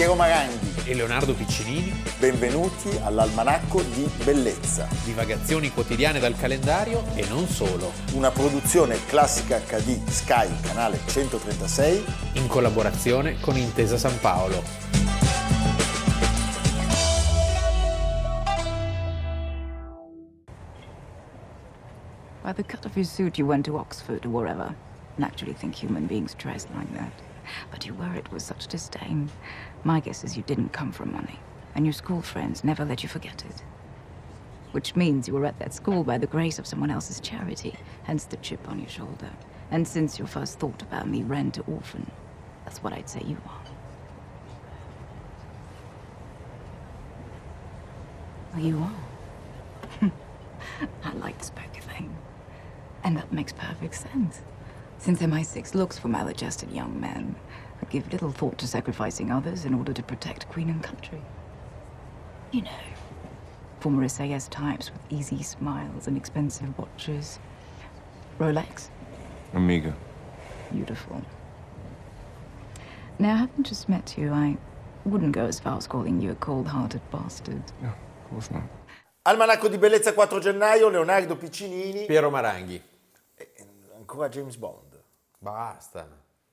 Piero Maranghi. e Leonardo Piccinini, Benvenuti all'Almanacco di Bellezza, divagazioni quotidiane dal calendario e non solo, una produzione classica HD Sky, canale 136. in collaborazione con Intesa San Paolo. By the cut of your suit, you went to Oxford or wherever. Naturally think human beings dress like that. But you wear it with such disdain. My guess is you didn't come from money, and your school friends never let you forget it. Which means you were at that school by the grace of someone else's charity, hence the chip on your shoulder. And since your first thought about me ran to orphan, that's what I'd say you are. Well, you are. I like this poker thing. And that makes perfect sense. Since MI6 looks for maladjusted young men who give little thought to sacrificing others in order to protect Queen and country. You know, former SAS types with easy smiles and expensive watches. Rolex? Amiga. Beautiful. Now, having just met you, I wouldn't go as far as calling you a cold-hearted bastard. No, of course not. Almanacco di Bellezza 4 gennaio, Leonardo Piccinini. Piero Maranghi. E ancora James Bond. Basta.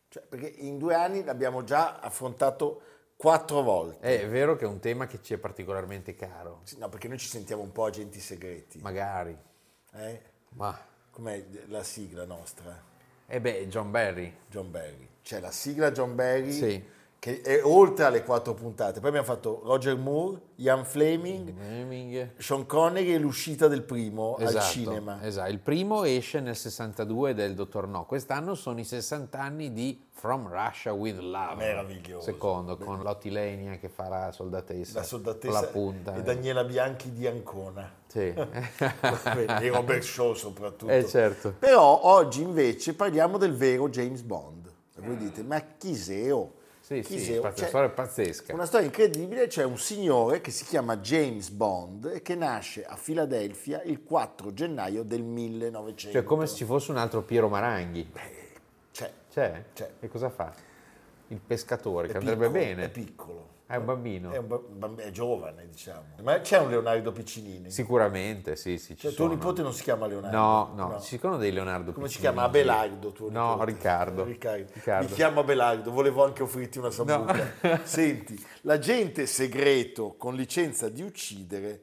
Cioè, perché in due anni l'abbiamo già affrontato quattro volte. È vero che è un tema che ci è particolarmente caro, Sì, No, perché noi ci sentiamo un po' agenti segreti. magari, Eh? ma... Com'è la sigla nostra? E beh, John Barry. John Barry. C'è la sigla John Barry Sì. Che è oltre alle quattro puntate. Poi abbiamo fatto Roger Moore, Ian Fleming, Fleming. Sean Connery e l'uscita del primo al Esatto, cinema. esatto. Il primo esce nel 62 del Dottor No. Quest'anno sono i 60 anni di From Russia with Love. Meraviglioso. Secondo, con Lotti Lenia che farà la soldatessa. La soldatessa la punta. e Daniela Bianchi di Ancona. Sì. e Robert Shaw soprattutto. Eh, certo. Però oggi invece parliamo del vero James Bond. E voi dite, ma chi seo? Sì, Chi sì, infatti, Cioè, storia pazzesca. Una storia incredibile, c'è un signore che si chiama James Bond e che nasce a Filadelfia il 4 gennaio del 1900. Cioè, come se ci fosse un altro Piero Maranghi. C'è, C'è? C'è. E cosa fa? Il pescatore, è che andrebbe piccolo, bene. È piccolo. È un bambino. È, un bamb- è giovane, diciamo. Ma c'è un Leonardo Piccinini? Sicuramente, sì, sì. ci Cioè, tuo nipote non si chiama Leonardo? No, no, ci sono dei Leonardo Come si Piccinini. chiama? Abelardo tuo No, nipote. Riccardo. Riccardo. Riccardo. Mi chiamo Abelardo, volevo anche offrirti una sambuca. Senti, l'agente segreto con licenza di uccidere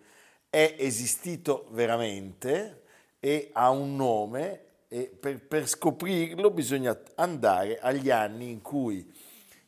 è esistito veramente e ha un nome e per, per scoprirlo bisogna andare agli anni in cui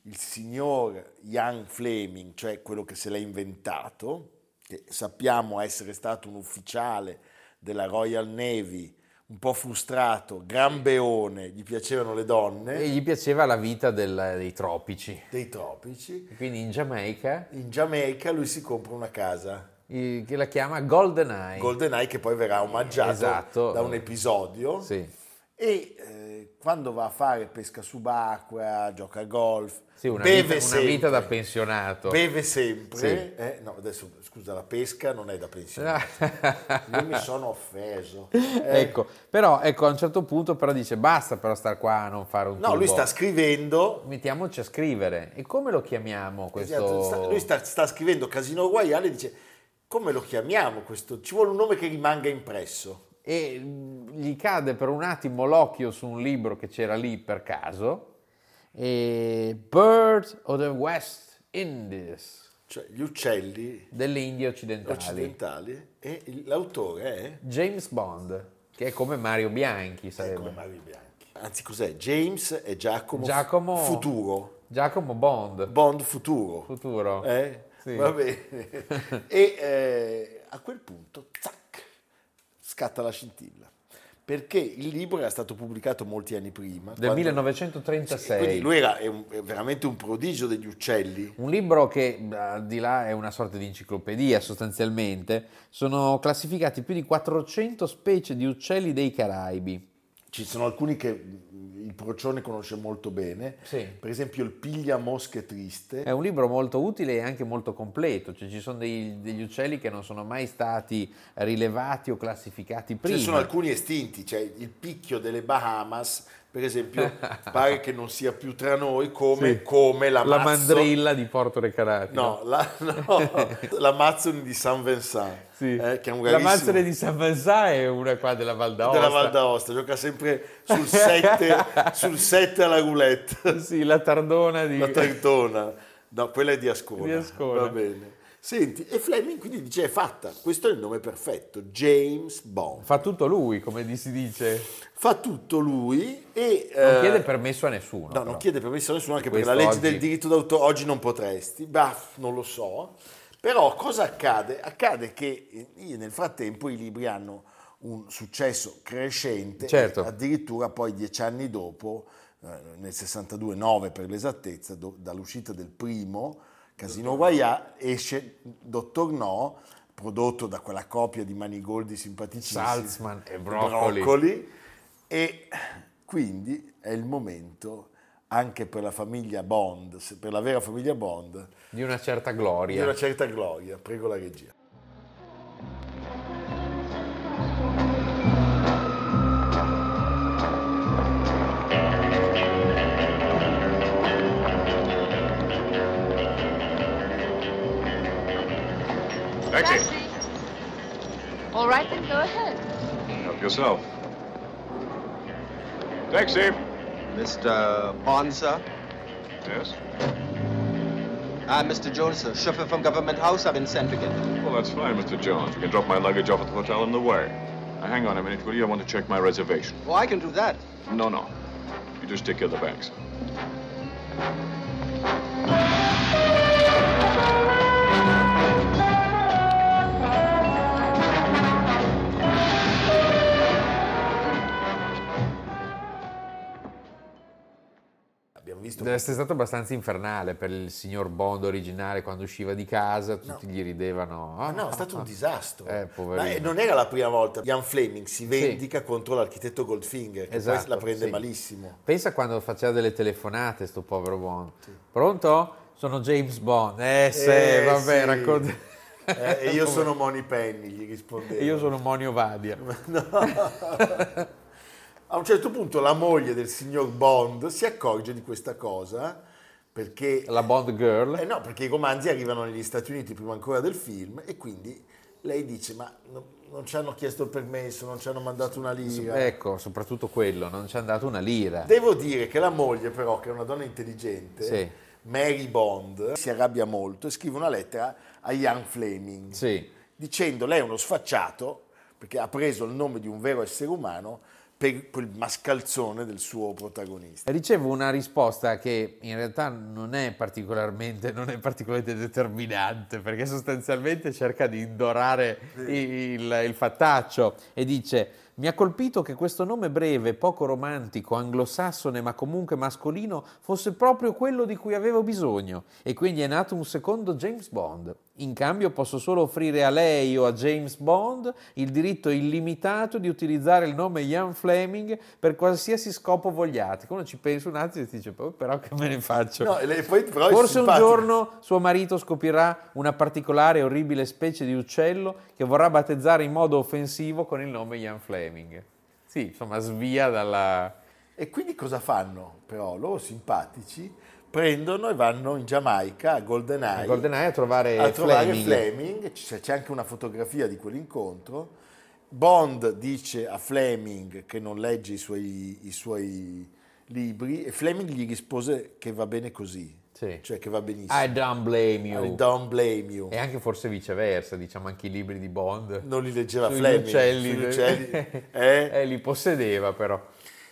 il signor Ian Fleming, cioè quello che se l'ha inventato, che sappiamo essere stato un ufficiale della Royal Navy, un po' frustrato, gran beone, gli piacevano le donne, E gli piaceva la vita del- dei tropici. dei tropici. Quindi in Giamaica, In Giamaica lui si compra una casa, che la chiama Golden Eye. GoldenEye, che poi verrà omaggiato Esatto. da un episodio. Sì. E eh, quando va a fare pesca subacquea, gioca a golf, Sì, una, beve vita, una sempre. vita da pensionato. Beve sempre. Sì. eh, no, adesso scusa, la pesca non è da pensione. Io mi sono offeso. Eh, ecco, però ecco, a un certo punto però dice basta però star qua a non fare un no, lui turbo. sta scrivendo. Mettiamoci a scrivere. E come lo chiamiamo questo? esatto, sta- lui sta, sta scrivendo Casino Royale e dice come lo chiamiamo questo? Ci vuole un nome che rimanga impresso. E mm, gli cade per un attimo l'occhio su un libro che c'era lì per caso. E Bird of the West Indies, Cioè gli uccelli delle Indie occidentali. occidentali e l'autore è, James Bond, che è come Mario Bianchi è sarebbe. come Mario Bianchi. Anzi cos'è? James e Giacomo, Giacomo- Futuro. Giacomo Bond, Bond Futuro. futuro. Eh? Sì. Va bene. e eh, a quel punto, zac, scatta la scintilla. Perché il libro era stato pubblicato molti anni prima. Del quando- 1936. Quindi lui era è un- è veramente un prodigio degli uccelli. Un libro che al di là è una sorta di enciclopedia sostanzialmente, sono classificati più di 400 specie di uccelli dei Caraibi. Ci sono alcuni che il procione conosce molto bene, Sì. per esempio il piglia mosche triste. È un libro molto utile e anche molto completo, cioè ci sono dei- degli uccelli che non sono mai stati rilevati o classificati prima. ne sono alcuni estinti, cioè il picchio delle Bahamas, per esempio, pare che non sia più tra noi come, Sì. come la, La mandrilla di Porto Recanati. No, la, no, la Mazzoni di San Vincent, Sì. eh, che è un la Mazzone di San Vincent è una qua della Val d'Aosta. della Val d'Aosta, gioca sempre sul 7 sul 7 alla roulette, Sì, la Tardona di... la Trentona. No, quella è di Ascona. Di Ascona. Va bene. Senti, e Fleming quindi dice è fatta, questo è il nome perfetto, James Bond. Fa tutto lui, come si dice. Fa tutto lui e... Non eh, chiede permesso a nessuno. No, però. non chiede permesso a nessuno, anche perché la legge oggi- del diritto d'autore oggi non potresti. Bah, non lo so. Però cosa accade? Accade che eh, nel frattempo i libri hanno un successo crescente, Certo. addirittura poi dieci anni dopo, eh, nel 62, 9 per l'esattezza, dall'uscita del primo, Casino Royale, esce Dottor No, prodotto da quella coppia di Manigoldi simpaticissimi. Salzman e Broccoli. Broccoli. E quindi è il momento anche per la famiglia Bond, per la vera famiglia Bond, Di una certa di gloria. una certa gloria. Prego la regia. Yourself. Taxi. Mr. Bond, sir? Yes. Ah, I'm Mr. Jones, sir. Chauffeur from Government House. I've been sent to get. Well, that's fine, Mr. Jones. You can drop my luggage off at the hotel on the way. Now, hang on a minute, will you? I want to check my reservation. Oh, I can do that. No, no. You just take care of the bags. Essere stato abbastanza infernale per il signor Bond originale quando usciva di casa, tutti gli ridevano. Ma "Ah, no, è stato un disastro. Eh. Ma eh, non era la prima volta. Ian Fleming si vendica contro l'architetto Goldfinger, che Esatto, poi la prende sì. malissimo. Pensa quando faceva delle telefonate, sto povero Bond. Pronto? Sono James Bond. Eh, sì, Eh, vabbè, sì. racconta. Eh, e io sono Moni Penny, gli rispondeva. E io sono Monio Vadia. A un certo punto la moglie del signor Bond si accorge di questa cosa perché, La Bond Girl. eh no, perché i romanzi arrivano negli Stati Uniti prima ancora del film e quindi lei dice ma no- non ci hanno chiesto il permesso, non ci hanno mandato una lira. Ecco, soprattutto quello, non ci è andato una lira. Devo dire che la moglie però, che è una donna intelligente, Sì. Mary Bond, si arrabbia molto e scrive una lettera a Ian Fleming Sì. dicendo lei è uno sfacciato perché ha preso il nome di un vero essere umano per quel mascalzone del suo protagonista. Ricevo una risposta che in realtà non è particolarmente, non è particolarmente determinante, perché sostanzialmente cerca di indorare il, il fattaccio e dice mi ha colpito che questo nome breve, poco romantico, anglosassone ma comunque mascolino fosse proprio quello di cui avevo bisogno e quindi è nato un secondo James Bond. In cambio posso solo offrire a lei o a James Bond il diritto illimitato di utilizzare il nome Ian Fleming per qualsiasi scopo vogliate. Quando ci penso un attimo e si dice, "Oh, però che me ne faccio? No, poi Forse un giorno suo marito scoprirà una particolare e orribile specie di uccello che vorrà battezzare in modo offensivo con il nome Ian Fleming. Sì, insomma, svia dalla... E quindi cosa fanno però? Loro simpatici prendono e vanno in Giamaica a GoldenEye, A GoldenEye a trovare a trovare Fleming. Fleming, c'è c'è anche una fotografia di quell'incontro. Bond dice a Fleming che non legge i suoi, i suoi libri e Fleming gli rispose che va bene così, Sì. cioè che va benissimo. I don't blame you. I don't blame you. E anche forse viceversa, diciamo anche i libri di Bond. Non li leggeva Fleming. uccelli, uccelli, eh? eh, li possedeva però.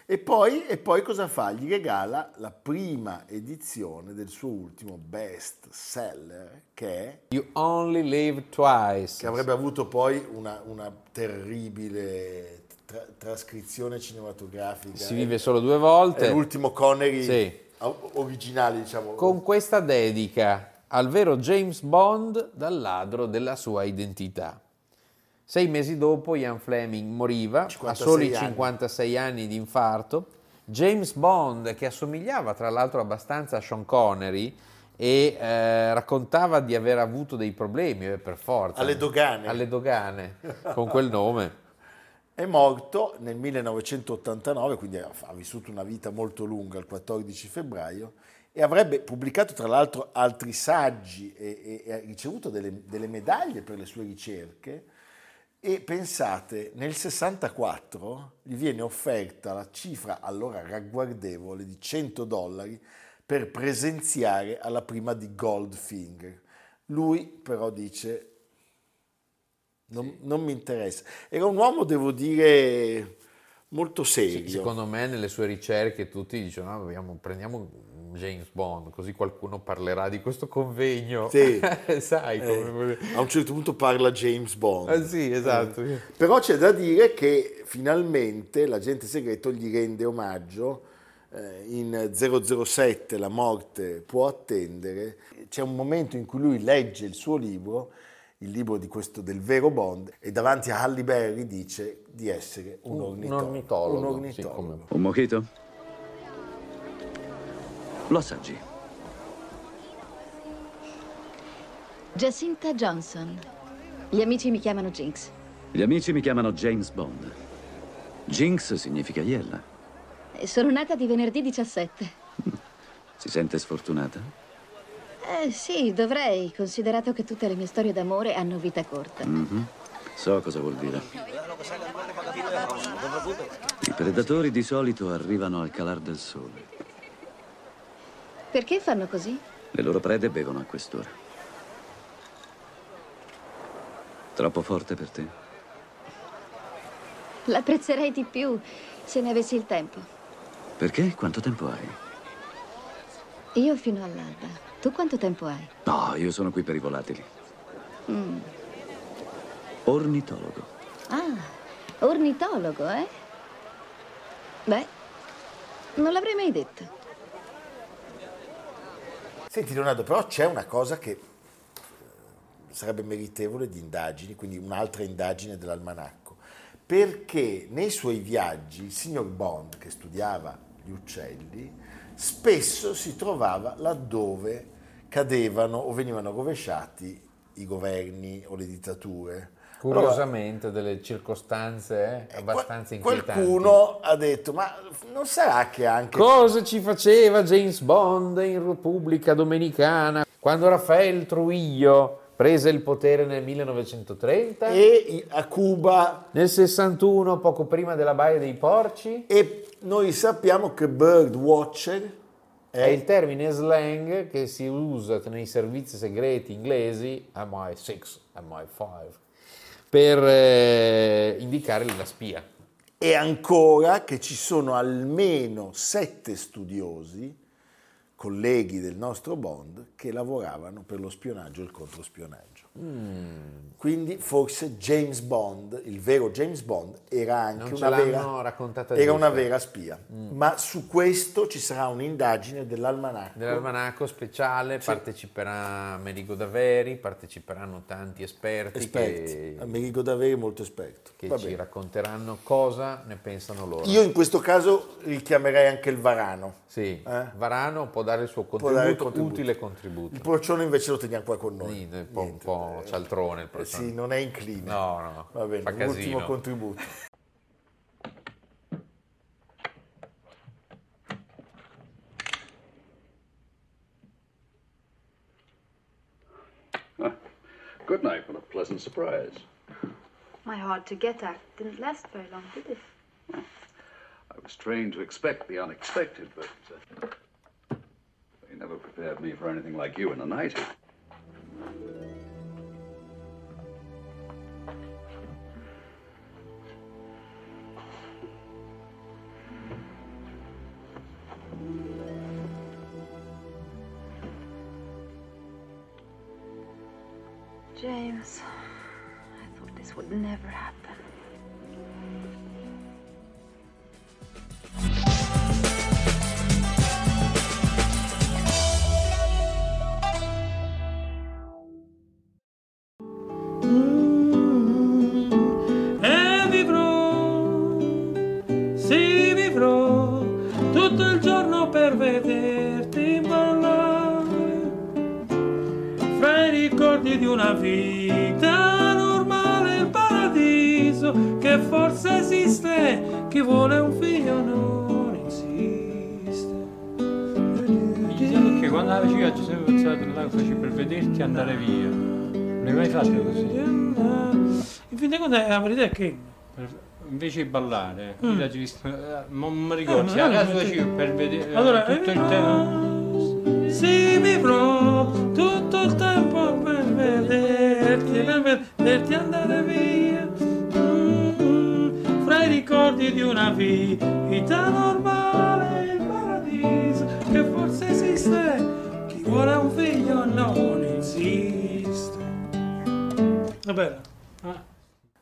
E poi, e poi cosa fa? Gli regala la prima edizione del suo ultimo best seller, che, è, You only live twice. che avrebbe avuto poi una, una terribile tra- trascrizione cinematografica. Si vive solo due volte. È l'ultimo Connery Sì. originale, diciamo. Con questa dedica al vero James Bond dal ladro della sua identità. Sei mesi dopo Ian Fleming moriva a 56 soli anni. 56 anni di infarto. James Bond, che assomigliava tra l'altro abbastanza a Sean Connery e eh, raccontava di aver avuto dei problemi, eh, per forza. Alle dogane. Alle dogane, con quel nome. È morto nel 1989, quindi ha, ha vissuto una vita molto lunga, il 14 febbraio, e avrebbe pubblicato tra l'altro altri saggi e, e- e ha ricevuto delle, delle medaglie per le sue ricerche. E pensate, nel 64 gli viene offerta la cifra allora ragguardevole di 100 dollari per presenziare alla prima di Goldfinger. Lui però dice non, non mi interessa. Era un uomo, devo dire, molto serio. Secondo me nelle sue ricerche tutti dicono "Ah, abbiamo- prendiamo James Bond, così qualcuno parlerà di questo convegno. Sì. Sai Eh, come... a un certo punto parla James Bond. Eh, sì, esatto. Però c'è da dire che finalmente l'agente segreto gli rende omaggio eh, in 007 La morte può attendere. C'è un momento in cui lui legge il suo libro, il libro di questo del vero Bond, e davanti a Halle Berry dice di essere un, Un- un ornitologo. ornitologo, Un sì, ornitologo. come- Un mojito? Lo assaggi. Jacinta Johnson. Gli amici mi chiamano Jinx. Gli amici mi chiamano James Bond. Jinx significa iella. E sono nata di venerdì 17. Si sente sfortunata? Eh sì, dovrei, considerato che tutte le mie storie d'amore hanno vita corta. Mhm. So cosa vuol dire. I predatori di solito arrivano al calar del sole. Perché fanno così? Le loro prede bevono a quest'ora. Troppo forte per te? L'apprezzerei di più se ne avessi il tempo. Perché? Quanto tempo hai? Io fino all'alba. Tu quanto tempo hai? No, io sono qui per i volatili. Mm. Ornitologo. Ah, ornitologo, eh? Beh, non l'avrei mai detto. Senti Leonardo, però c'è una cosa che eh, sarebbe meritevole di indagini, quindi un'altra indagine dell'almanacco, perché nei suoi viaggi il signor Bond, che studiava gli uccelli, spesso si trovava laddove cadevano o venivano rovesciati i governi o le dittature. Allora, Curiosamente delle circostanze eh, abbastanza inquietanti. qualcuno ha detto, ma non sarà che anche... Cosa ci faceva James Bond in Repubblica Dominicana quando Rafael Trujillo prese il potere nel 1930? E a Cuba Nel 61, poco prima della Baia dei Porci? E noi sappiamo che Bird Watcher È il termine slang che si usa nei servizi segreti inglesi MI6, MI5 per eh, indicare la spia. e ancora che ci sono almeno sette studiosi, colleghi del nostro Bond, che lavoravano per lo spionaggio e il controspionaggio. Quindi forse James Bond, il vero James Bond, era anche una vera, era una vera spia. Ma su questo ci sarà un'indagine dell'almanacco. Nell'almanacco speciale parteciperà Amerigo Daveri, parteciperanno tanti esperti, Esperti. che, Amerigo Daveri è molto esperto. che Va ci bene. racconteranno cosa ne pensano loro. Io in questo caso richiamerei anche il Varano. Sì, Eh? Varano può dare il suo contributo, il contributo. utile contributo. Il procione invece lo teniamo qua con noi. Sì, un po', Niente. Po' cialtrone il Eh, sì, non è incline. No, no, Va bene, fa l'ultimo casino. contributo. Good night. What a pleasant surprise. My hard to get at didn't last very long, did it? I was trained to expect the unexpected, but uh, they never prepared me for anything like you in the night. Una vita normale, il paradiso che forse esiste, chi vuole un figlio non esiste. Diciamo che quando avevi ci sei pensato là facevi per vederti andare via. Non l'hai mai fatto così? In fin dei conti la verità è che Invece di ballare, Mm. visto, eh, non mi ricordo, Eh, a caso facevo per vedere Allora, tutto il eh, tempo. Sì, vivrò tutto vederti, per vederti andare via. Mm, fra i ricordi di una vita normale, il paradiso che forse esiste. Chi vuole un figlio non esiste. Va bene.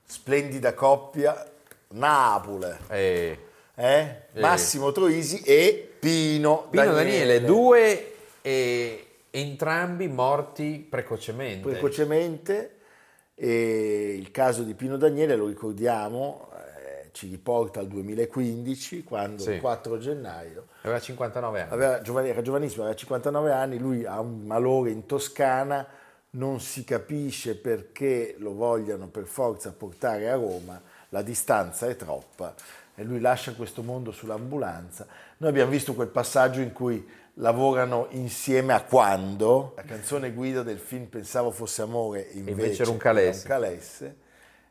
Splendida coppia, Napoli. Eh. Eh? Massimo Troisi e Pino, Pino Daniele, due e entrambi morti precocemente. precocemente e il caso di Pino Daniele lo ricordiamo eh, ci riporta al 2015 quando Sì. il 4 gennaio Aveva 59 anni. aveva, era giovanissimo, aveva 59 anni, lui ha un malore in Toscana, non si capisce perché lo vogliano per forza portare a Roma, la distanza è troppa e lui lascia questo mondo sull'ambulanza. Noi abbiamo visto quel passaggio in cui lavorano insieme a quando, la canzone guida del film Pensavo fosse amore, invece, invece era un calesse. era un calesse.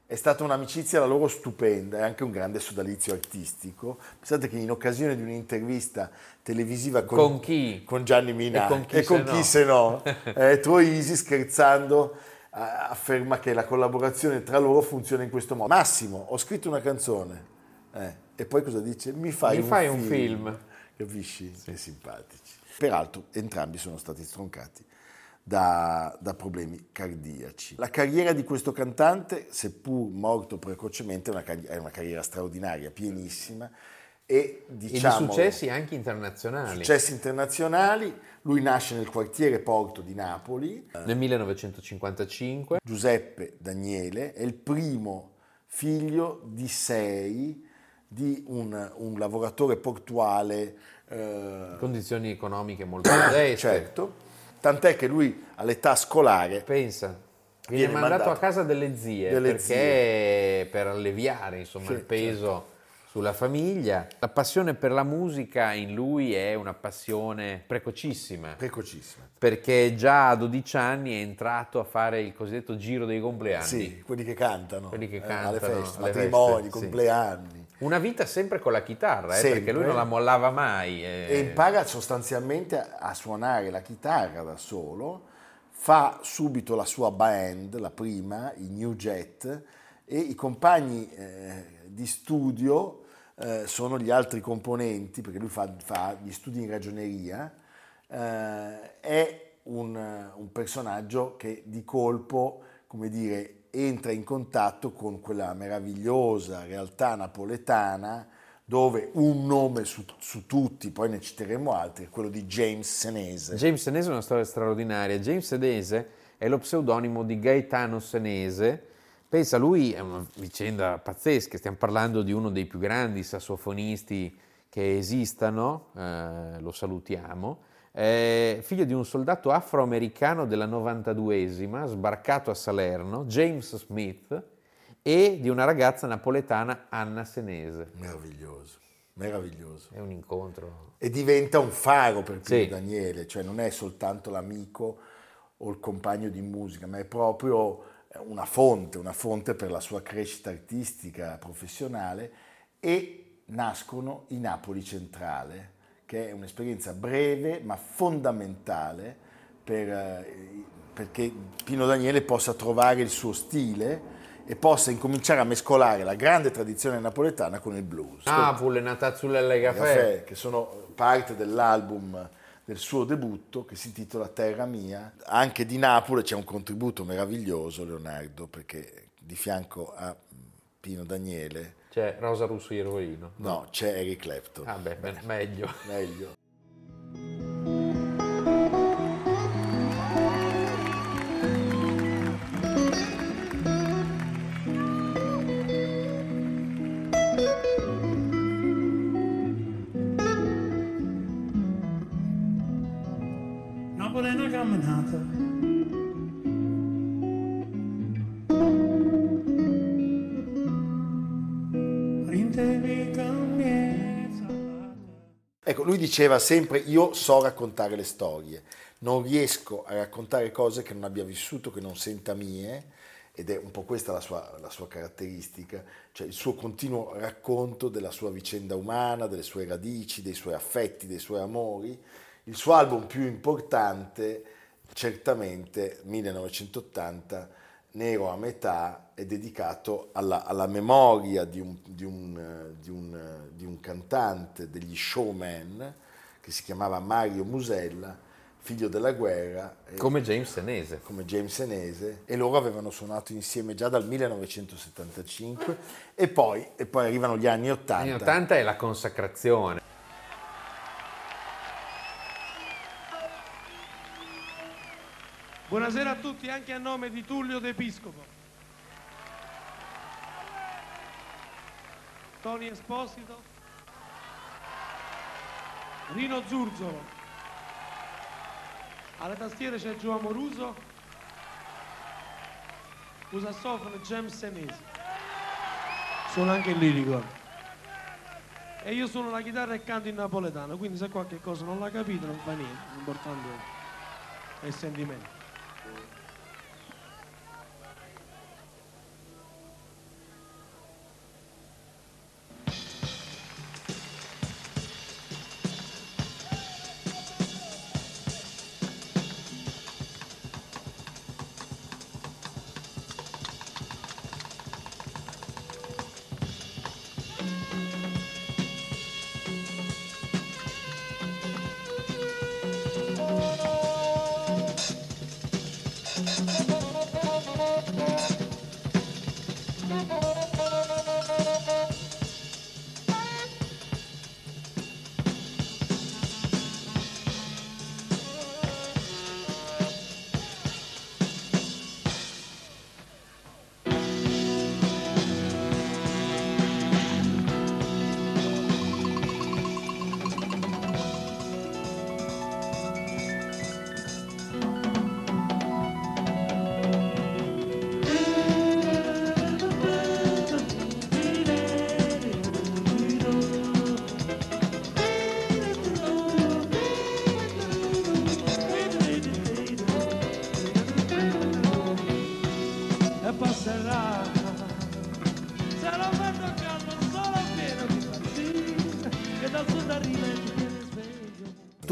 È stata un'amicizia la loro stupenda e anche un grande sodalizio artistico. Pensate che in occasione di un'intervista televisiva con, Con chi? con Gianni Minà E con chi se no? se no, eh, Troisi scherzando afferma che la collaborazione tra loro funziona in questo modo. Massimo, ho scritto una canzone eh, e poi cosa dice? Mi fai, Mi un, fai un film. film. Capisci? Che simpatici. Peraltro entrambi sono stati stroncati da, da problemi cardiaci. La carriera di questo cantante, seppur morto precocemente, è una, è una carriera straordinaria, pienissima e E di diciamo successi anche internazionali. successi internazionali. Lui nasce nel quartiere Porto di Napoli. Nel 1955. Giuseppe Daniele è il primo figlio di sei di un, un lavoratore portuale. eh, Condizioni economiche molto modeste. certo, tant'è che lui all'età scolare Pensa. Viene, Viene mandato, mandato a casa delle zie delle perché per alleviare insomma, Sì, il peso sulla famiglia. La passione per la musica in lui è una passione precocissima. Precocissima. Perché già a 12 anni è entrato a fare il cosiddetto giro dei compleanni. Sì, quelli che cantano, Quelli che eh, cantano alle feste, alle matrimoni, feste, sì. Una vita sempre con la chitarra, eh, perché lui non la mollava mai. eh. E impara sostanzialmente a, a suonare la chitarra da solo, fa subito la sua band, la prima, i New Jet, e i compagni eh, di studio eh, sono gli altri componenti, perché lui fa, fa gli studi in ragioneria, eh, è un, un personaggio che di colpo, come dire, entra in contatto con quella meravigliosa realtà napoletana dove un nome su, su tutti, poi ne citeremo altri, è quello di James Senese. James Senese è una storia straordinaria. James Senese è lo pseudonimo di Gaetano Senese. Pensa, lui è una vicenda pazzesca, stiamo parlando di uno dei più grandi sassofonisti che esistano, eh, lo salutiamo, è figlio di un soldato afroamericano della 92esima, sbarcato a Salerno, James Smith, e di una ragazza napoletana, Anna Senese. Meraviglioso, meraviglioso. È un incontro. E diventa un faro per Pino Sì. Daniele, cioè non è soltanto l'amico o il compagno di musica, ma è proprio una fonte, una fonte per la sua crescita artistica, professionale e nascono i Napoli Centrale, che è un'esperienza breve ma fondamentale per, eh, perché Pino Daniele possa trovare il suo stile e possa incominciare a mescolare la grande tradizione napoletana con il blues. Napoli, Natazzulle e Caffè, Caffè. che sono parte dell'album del suo debutto che si intitola Terra Mia. Anche di Napoli c'è un contributo meraviglioso, Leonardo, perché di fianco a Pino Daniele, C'è Rosa Russo Iervolino. no, c'è Eric Clapton. Ah beh, beh, meglio. Meglio. Napoli è una camminata. Diceva sempre io so raccontare le storie, non riesco a raccontare cose che non abbia vissuto, che non senta mie, ed è un po' questa la sua, la sua caratteristica, cioè il suo continuo racconto della sua vicenda umana, delle sue radici, dei suoi affetti, dei suoi amori. Il suo album più importante, certamente 1980, Nero a metà, è dedicato alla, alla memoria di un, di, un, di, un, di un cantante degli showman che si chiamava Mario Musella, figlio della guerra. Come James Senese. Come James Senese. E loro avevano suonato insieme già dal 1975 e poi, e poi arrivano gli anni 80. Gli anni 80 è la consacrazione. Buonasera a tutti, anche a nome di Tullio D'Episcopo. Tony Esposito. Rino Zurzolo. Alle tastiere c'è Gio Amoruso. Usa sassofono James Senesi. Sono anche il lirico. E io suono la chitarra e canto in napoletano, quindi se qualche cosa non l'ha capito non fa niente, l'importante è il sentimento.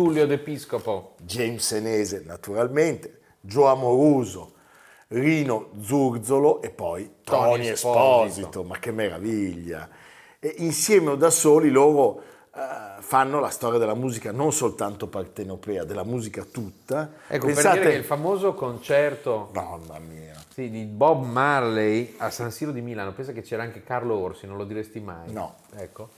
Tullio D'Episcopo. James Senese, naturalmente, Gio Amoruso, Rino Zurzolo e poi Tony Tony Esposito. Esposito. Ma che meraviglia! E insieme o da soli loro eh, fanno la storia della musica non soltanto partenopea, della musica tutta. Ecco, per dire che il famoso concerto Mamma mia. sì, di Bob Marley a San Siro di Milano, pensa che c'era anche Carlo Orsi, non lo diresti mai. No. Ecco.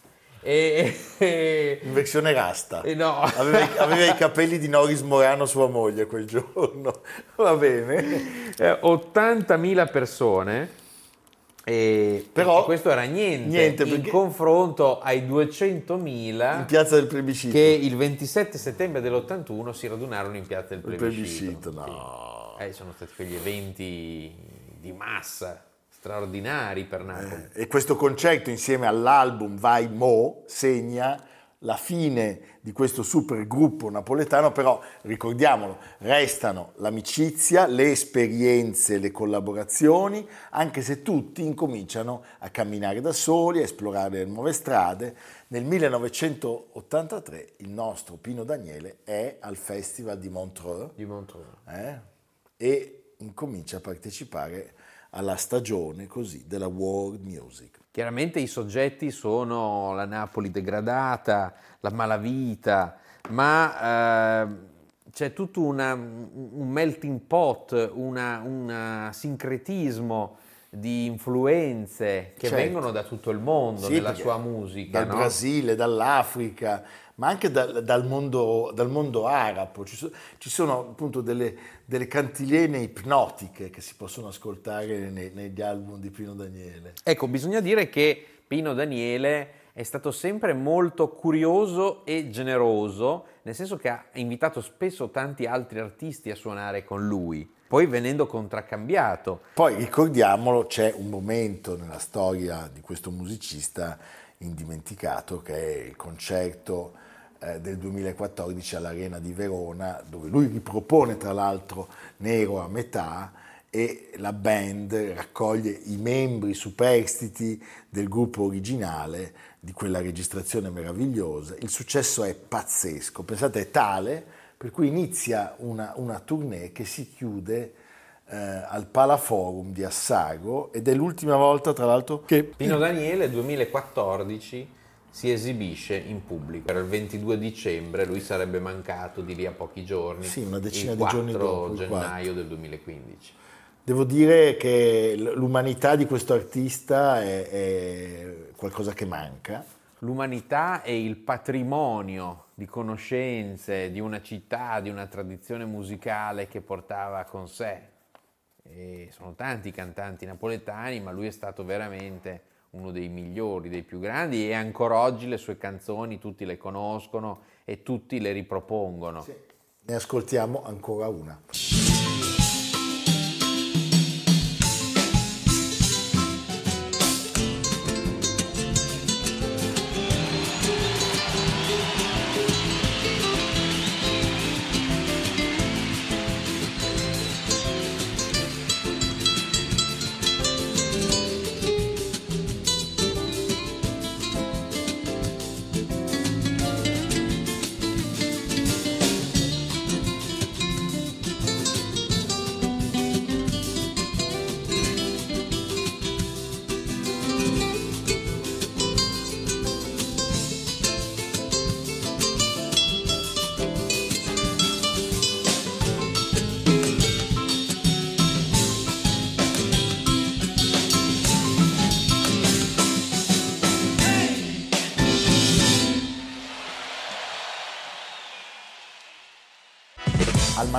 E, e- In versione rasta. e no. Aveva, i- aveva i capelli di Noris Morano, sua moglie, quel giorno. Va bene. Eh, 80.000 persone. E Però- questo era niente, niente, in confronto ai 200.000 In piazza del plebiscito. che il 27 settembre dell'81 si radunarono in piazza del Il plebiscito. plebiscito, no. Eh, sono stati quegli eventi di massa straordinari per Napoli. E questo concerto insieme all'album Vai Mo segna la fine di questo super gruppo napoletano, però ricordiamolo, restano l'amicizia, le esperienze, le collaborazioni, anche se tutti incominciano a camminare da soli, a esplorare nuove strade. Nel 1983 il nostro Pino Daniele è al Festival di Montreux Di Montreux. eh, e incomincia a partecipare alla stagione così della world music. Chiaramente i soggetti sono la Napoli degradata, la malavita, ma eh, c'è tutto una- un melting pot, un sincretismo di influenze che Certo. vengono da tutto il mondo Sì, nella sua musica. Dal no? Brasile, dall'Africa, ma anche dal, dal mondo, dal mondo arabo. Ci, so- ci sono appunto delle, delle cantilene ipnotiche che si possono ascoltare nei- negli album di Pino Daniele. Ecco, bisogna dire che Pino Daniele è stato sempre molto curioso e generoso, nel senso che ha invitato spesso tanti altri artisti a suonare con lui, poi venendo contraccambiato. Poi ricordiamolo, c'è un momento nella storia di questo musicista indimenticato che è il concerto eh, del 2014 all'Arena di Verona, dove lui ripropone tra l'altro Nero a metà e la band raccoglie i membri superstiti del gruppo originale di quella registrazione meravigliosa. Il successo è pazzesco, pensate è tale per cui inizia una, una tournée che si chiude eh, al Palaforum di Assago ed è l'ultima volta tra l'altro che... Pino Daniele 2014 si esibisce in pubblico. Per il 22 dicembre lui sarebbe mancato di lì a pochi giorni. Sì, una decina di giorni 4 dopo, il gennaio del 2015. Devo dire che l'umanità di questo artista è, è qualcosa che manca. L'umanità e il patrimonio di conoscenze di una città, di una tradizione musicale che portava con sé. E sono tanti i cantanti napoletani, ma lui è stato veramente uno dei migliori, dei più grandi e ancora oggi le sue canzoni tutti le conoscono e tutti le ripropongono. Ne ascoltiamo ancora una.